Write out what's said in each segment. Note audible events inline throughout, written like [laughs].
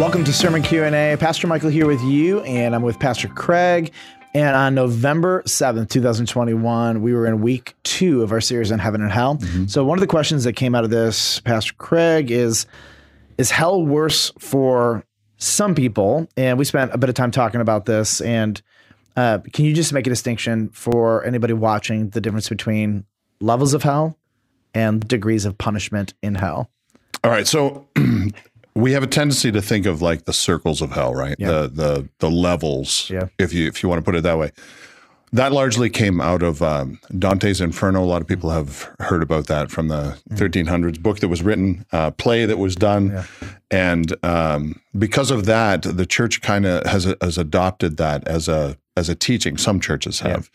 Welcome to Sermon Q&A. Pastor Michael here with you, and I'm with Pastor Craig. And on November 7th, 2021, we were in week two of our series on heaven and hell. So one of the questions that came out of this, Pastor Craig, is is hell worse for some people? And we spent a bit of time talking about this. And uh, can you just make a distinction for anybody watching the difference between levels of hell and degrees of punishment in hell? All right, so [clears throat] we have a tendency to think of like the circles of hell, right? Yeah. The the the levels, Yeah. if you if you want to put it that way. That largely came out of um, Dante's Inferno. A lot of people have heard about that from the Mm-hmm. 1300s book that was written, uh, play that was done, and um, because of that, the church kind of has has adopted that as a as a teaching. Some churches have.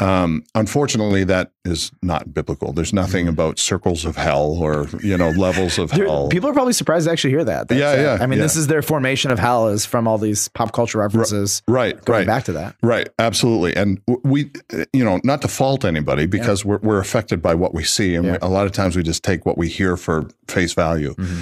Um, unfortunately, that is not biblical. There's nothing about circles of hell or you know levels of hell. People are probably surprised to actually hear that. That's, Yeah, uh, yeah, I mean, yeah. this is their formation of hell is from all these pop culture references. right, Going right. back to that. Right, absolutely, and we, you know, not to fault anybody because we're we're affected by what we see, and we, a lot of times we just take what we hear for face value. Mm-hmm.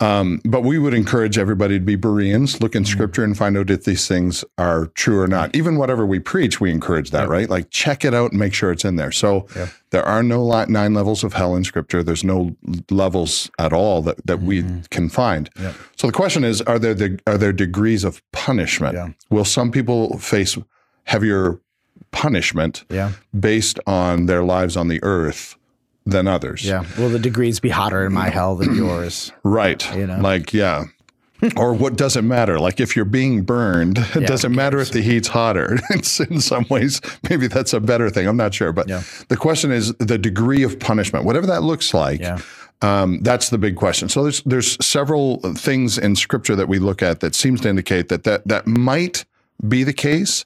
Um, but we would encourage everybody to be Bereans, look in Mm-hmm. Scripture, and find out if these things are true or not. Even whatever we preach, we encourage that, right? Like check it out and make sure it's in there. So there are no nine levels of hell in Scripture. There's no levels at all that that we Mm-hmm. can find. So the question is: Are there the, are there degrees of punishment? Yeah. Will some people face heavier punishment based on their lives on the earth than others? Yeah. Will the degrees be hotter in my hell than [clears throat] yours? Right. You know? Like, yeah. or what does it matter? Like if you're being burned, it doesn't matter if the heat's hotter. [laughs] It's in some ways, maybe that's a better thing. I'm not sure. But Yeah. the question is the degree of punishment, whatever that looks like. Yeah. Um, that's the big question. So there's there's several things in scripture that we look at that seems to indicate that that, that might be the case.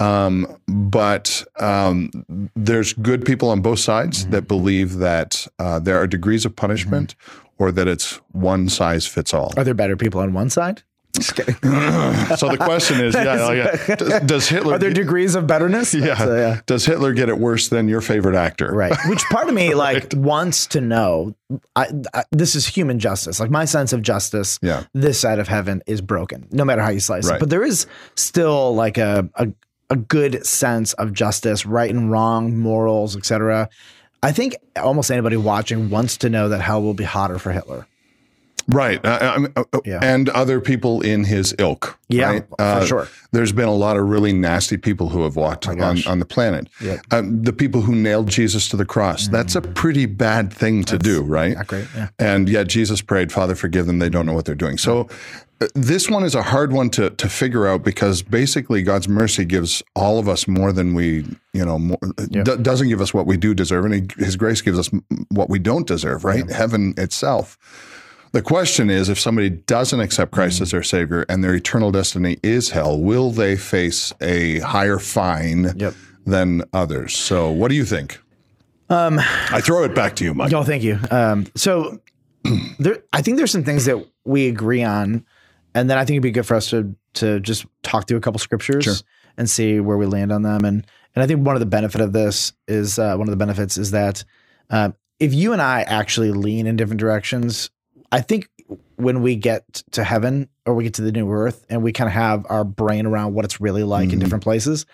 Um, but um, there's good people on both sides Mm-hmm. that believe that uh, there are degrees of punishment or that it's one size fits all. Are there better people on one side? Just [laughs] kidding. so the question is, yeah, [laughs] like, does, does Hitler Are there degrees of betterness? yeah, uh, yeah. does Hitler get it worse than your favorite actor? Right. Which part of me [laughs] like wants to know. I, I, this is human justice. Like my sense of justice. Yeah. This side of heaven is broken, no matter how you slice it. But there is still like a a, a good sense of justice, right and wrong, morals, etc. I think almost anybody watching wants to know that hell will be hotter for Hitler. Right. Uh, uh, uh, Yeah. And other people in his ilk. Yeah, right? for sure. Oh There's been a lot of really nasty people who have walked on, on the planet. Mm. Um, the people who nailed Jesus to the cross. That's a pretty bad thing to do, right? not great, yeah. And yet Jesus prayed, Father, forgive them. They don't know what they're doing. So uh, this one is a hard one to, to figure out because basically God's mercy gives all of us more than we, you know, more, d- doesn't give us what we do deserve. And he, his grace gives us what we don't deserve, right? Heaven itself. The question is if somebody doesn't accept Christ as their Savior and their eternal destiny is hell, will they face a higher fine Yep. than others? So, what do you think? Um, I throw it back to you, Mike. No, thank you. Um, so [clears throat] there, I think there's some things that we agree on, and then I think it'd be good for us to to just talk through a couple scriptures and see where we land on them. And and I think one of the benefit of this is uh, one of the benefits is that um, if you and I actually lean in different directions, I think when we get to heaven or we get to the new earth and we kind of have our brain around what it's really like in different places,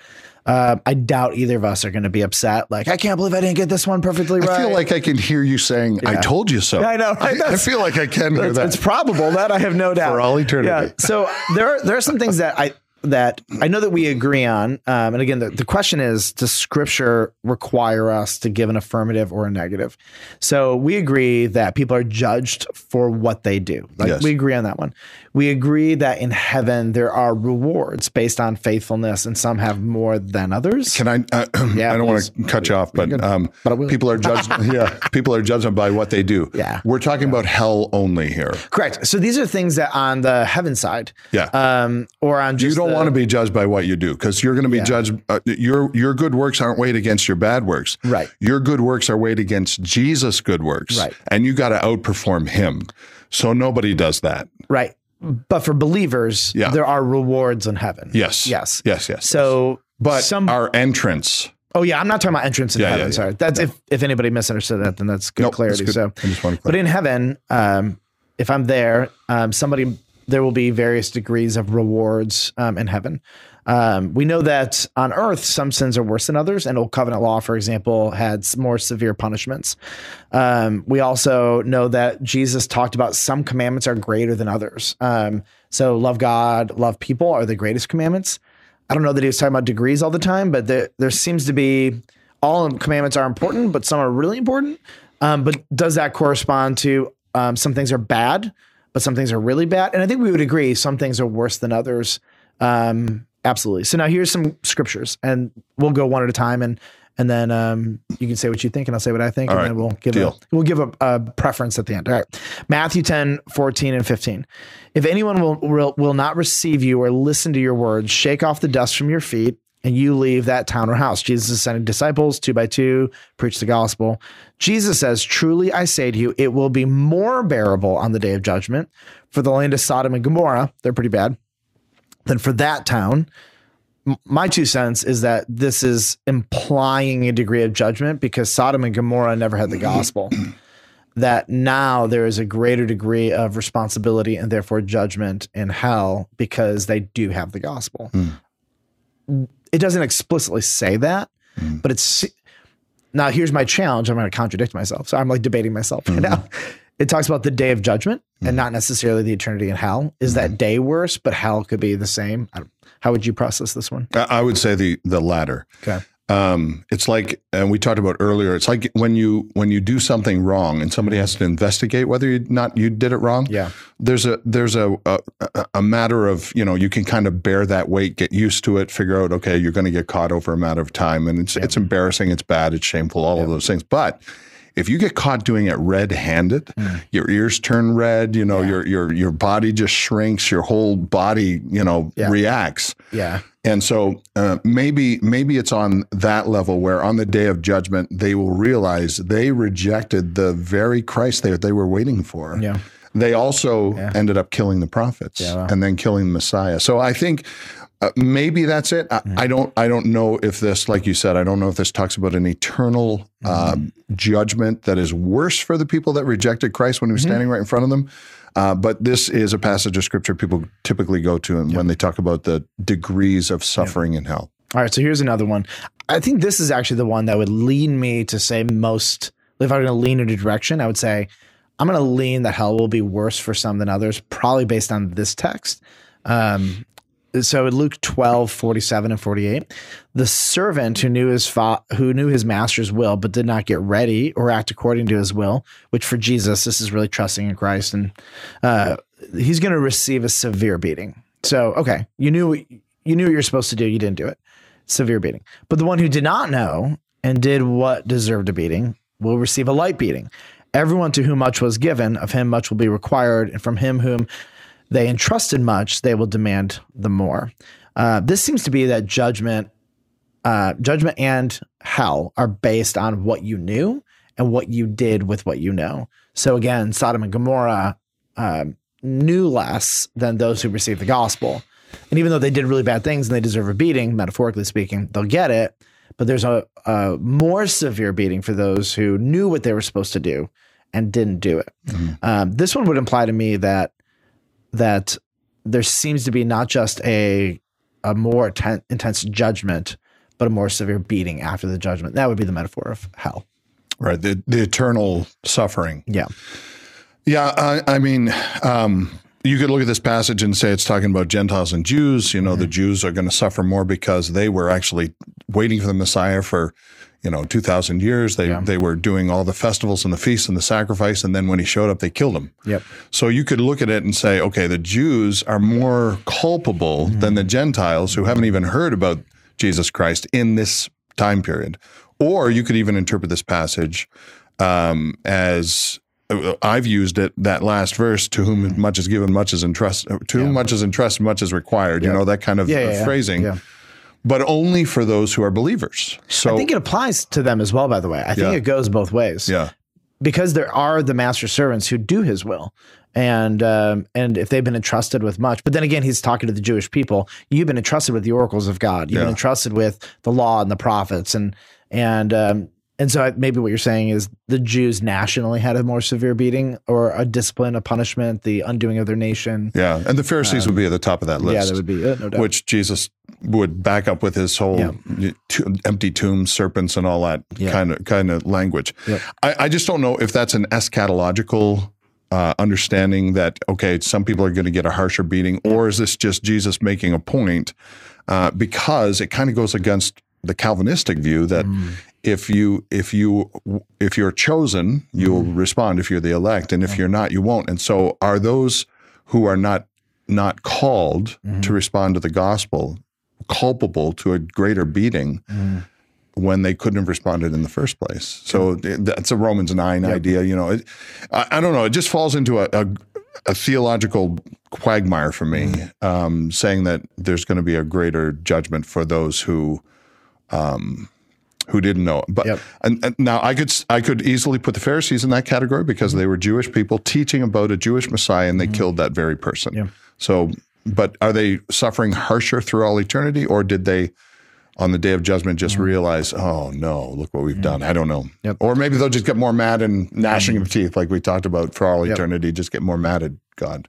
uh, I doubt either of us are going to be upset. Like, I can't believe I didn't get this one perfectly right. I feel like I can hear you saying, I told you so. Yeah, I know, right? I, I feel like I can hear that. it's probable that I have no doubt For all eternity. Yeah. So there are there are some things that I that I know that we agree on. Um, and again, the, the question is, does Scripture require us to give an affirmative or a negative? So we agree that people are judged for what they do. Like Yes. we agree on that one. We agree that in heaven there are rewards based on faithfulness, and some have more than others. Can I? Uh, [clears throat] Yeah, I don't want to cut you off, but um, But people are judged. [laughs] yeah, people are judged by what they do. Yeah. we're talking about hell only here. Correct. So these are things that on the heaven side, Yeah. um, or on just you don't the- want to be judged by what you do because you're going to be Yeah. judged. Uh, your your good works aren't weighed against your bad works. Right. Your good works are weighed against Jesus' good works. Right. And you got to outperform Him. So nobody does that. Right. But for believers, Yeah. there are rewards in heaven. Yes. Yes. Yes. Yes. So, but some. our entrance. oh yeah, I'm not talking about entrance in Yeah, heaven. yeah. Sorry, that's if if anybody misunderstood that, then that's good Nope, clarity. that's good. So, I just want to but in heaven, um, if I'm there, um, somebody there will be various degrees of rewards um, in heaven. Um, we know that on earth, some sins are worse than others, and Old Covenant law, for example, had more severe punishments. Um, we also know that Jesus talked about some commandments are greater than others. Um, so, love God, love people are the greatest commandments. I don't know that he was talking about degrees all the time, but there, there seems to be all commandments are important, but some are really important. Um, but does that correspond to um, some things are bad, but some things are really bad? And I think we would agree some things are worse than others. Um, absolutely. So now here's some scriptures, and we'll go one at a time, and and then um, you can say what you think, and I'll say what I think, All and right. then we'll give a, we'll give a, a preference at the end. All right, Matthew 10, 14, and 15. If anyone will, will will not receive you or listen to your words, shake off the dust from your feet. And you leave that town or house. Jesus is sending disciples two by two, preach the gospel. Jesus says, Truly I say to you, it will be more bearable on the day of judgment for the land of Sodom and Gomorrah. They're pretty bad than for that town. My two cents is that this is implying a degree of judgment because Sodom and Gomorrah never had the gospel. [clears throat] that now there is a greater degree of responsibility and therefore judgment in hell because they do have the gospel. Hmm. It doesn't explicitly say that, hmm. but it's now here's my challenge. I'm going to contradict myself. So I'm like debating myself right hmm. now. It talks about the day of judgment and not necessarily the eternity in hell. Is that day worse, but hell could be the same? I don't, how would you process this one? I would say the the latter. Okay. Um, it's like, and we talked about earlier. It's like when you when you do something wrong and somebody has to investigate whether you not you did it wrong. Yeah. There's a there's a, a a matter of you know you can kind of bear that weight, get used to it, figure out okay you're going to get caught over a matter of time, and it's it's embarrassing, it's bad, it's shameful, all of those things. But if you get caught doing it red-handed, your ears turn red, you know, your your your body just shrinks, your whole body, you know, Yeah. reacts. Yeah. And so uh, maybe maybe it's on that level where on the day of judgment they will realize they rejected the very Christ they they were waiting for. Yeah. They also Yeah. ended up killing the prophets Yeah, wow. and then killing the Messiah. So I think uh, maybe that's it. I, Mm-hmm. I don't I don't know if this, like you said, I don't know if this talks about an eternal uh, Mm-hmm. judgment that is worse for the people that rejected Christ when he was Mm-hmm. standing right in front of them. Uh, but this is a passage of scripture people typically go to and when they talk about the degrees of suffering in hell. All right, so here's another one. I think this is actually the one that would lean me to say most. If I'm going to lean in a direction, I would say I'm going to lean that hell will be worse for some than others, probably based on this text. Um, so in Luke 12, 47 and 48, the servant who knew his fa- who knew his master's will, but did not get ready or act according to his will, which for Jesus, this is really trusting in Christ. And uh, he's going to receive a severe beating. So, okay, you knew, you knew what you're supposed to do. You didn't do it. Severe beating. But the one who did not know and did what deserved a beating will receive a light beating. Everyone to whom much was given, of him much will be required, and from him whom they entrusted much, they will demand the more. Uh, this seems to be that judgment, uh, judgment and hell are based on what you knew and what you did with what you know. So again, Sodom and Gomorrah um, knew less than those who received the gospel, and even though they did really bad things and they deserve a beating, metaphorically speaking, they'll get it. But there's a, a more severe beating for those who knew what they were supposed to do and didn't do it. Um, this one would imply to me that that there seems to be not just a a more atten- intense judgment, but a more severe beating after the judgment. That would be the metaphor of hell. Right. The the eternal suffering. Yeah. Yeah, I, I mean, um, you could look at this passage and say it's talking about Gentiles and Jews. You know, Mm-hmm. the Jews are going to suffer more because they were actually waiting for the Messiah for, you know, two thousand years. They Yeah. they were doing all the festivals and the feasts and the sacrifice, and then when he showed up, they killed him. Yep. So you could look at it and say, okay, the Jews are more culpable than the Gentiles who haven't even heard about Jesus Christ in this time period. Or you could even interpret this passage um, as I've used it that last verse to whom much is given, much is entrusted. To whom much is entrusted, much is required. You know that kind of Yeah, yeah, uh, yeah. phrasing, Yeah. but only for those who are believers. So I think it applies to them as well, by the way. I think Yeah. it goes both ways. yeah, Because there are the master servants who do his will. And um, and if they've been entrusted with much, but then again, he's talking to the Jewish people. You've been entrusted with the oracles of God. You've been entrusted with the law and the prophets, and and um, and so maybe what you're saying is the Jews nationally had a more severe beating or a discipline, a punishment, the undoing of their nation. Yeah, and the Pharisees um, would be at the top of that list. Yeah, there would be, uh, no doubt. Which Jesus would back up with his whole yeah. empty tombs, serpents, and all that yeah. kind of kind of language. Yep. I, I, just don't know if that's an eschatological uh, understanding that okay, some people are going to get a harsher beating, or is this just Jesus making a point? Uh, because it kind of goes against the Calvinistic view that mm. if you if you if you're chosen, you'll mm. respond if you're the elect, and if you're not, you won't. And so, are those who are not not called mm. to respond to the gospel culpable to a greater beating? Mm. When they couldn't have responded in the first place, so that's a Romans nine yep. idea. You know, it, I, I, don't know. It just falls into a, a a theological quagmire for me, mm. um, saying that there's going to be a greater judgment for those who um, who didn't know. But yep. and, and, now I could I could easily put the Pharisees in that category because they were Jewish people teaching about a Jewish Messiah, and they mm-hmm. killed that very person. Yeah. So, but are they suffering harsher through all eternity, or did they? On the day of judgment, just mm-hmm. realize, oh no, look what we've mm-hmm. done. I don't know. Yep. Or maybe they'll just get more mad and gnashing of teeth, like we talked about for all eternity. Yep. Just get more mad at God.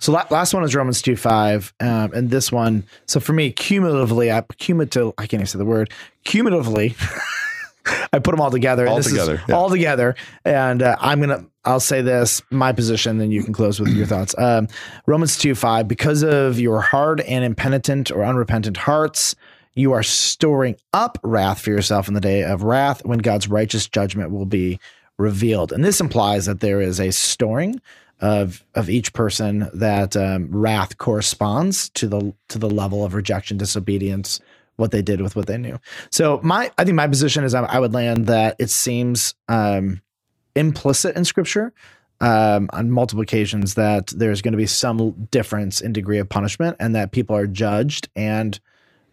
So last one is Romans 2 5. Um, and this one, so for me, cumulatively, I cumulative, I can't even say the word, cumulatively, [laughs] I put them all together. All together. Yeah. All together. And uh, I'm going to, I'll say this, my position, then you can close with your [clears throat] thoughts. Um, Romans 2 5, because of your hard and impenitent or unrepentant hearts, you are storing up wrath for yourself in the day of wrath when God's righteous judgment will be revealed. And this implies that there is a storing of of each person that um, wrath corresponds to the to the level of rejection, disobedience, what they did with what they knew. So my I think my position is I, I would land that it seems um, implicit in Scripture um, on multiple occasions that there's going to be some difference in degree of punishment, and that people are judged and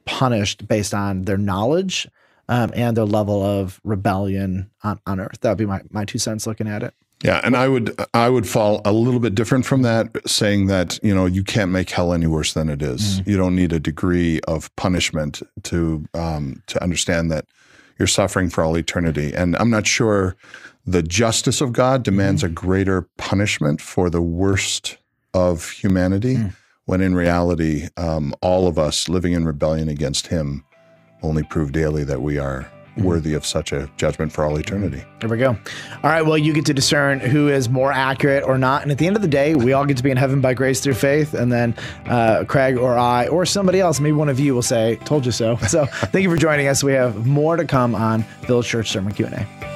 punished based on their knowledge um, and their level of rebellion on, on earth. That would be my, my two cents looking at it. Yeah, and I would I would fall a little bit different from that, saying that you know you can't make hell any worse than it is. Mm. You don't need a degree of punishment to um, to understand that you're suffering for all eternity. And I'm not sure the justice of God demands mm. a greater punishment for the worst of humanity, mm. when in reality, um, all of us living in rebellion against Him only prove daily that we are worthy of such a judgment for all eternity. There we go. All right. Well, you get to discern who is more accurate or not. And at the end of the day, we all get to be in heaven by grace through faith. And then uh, Craig or I or somebody else, maybe one of you will say, told you so. [laughs] So thank you for joining us. We have more to come on Village Church Sermon Q&A.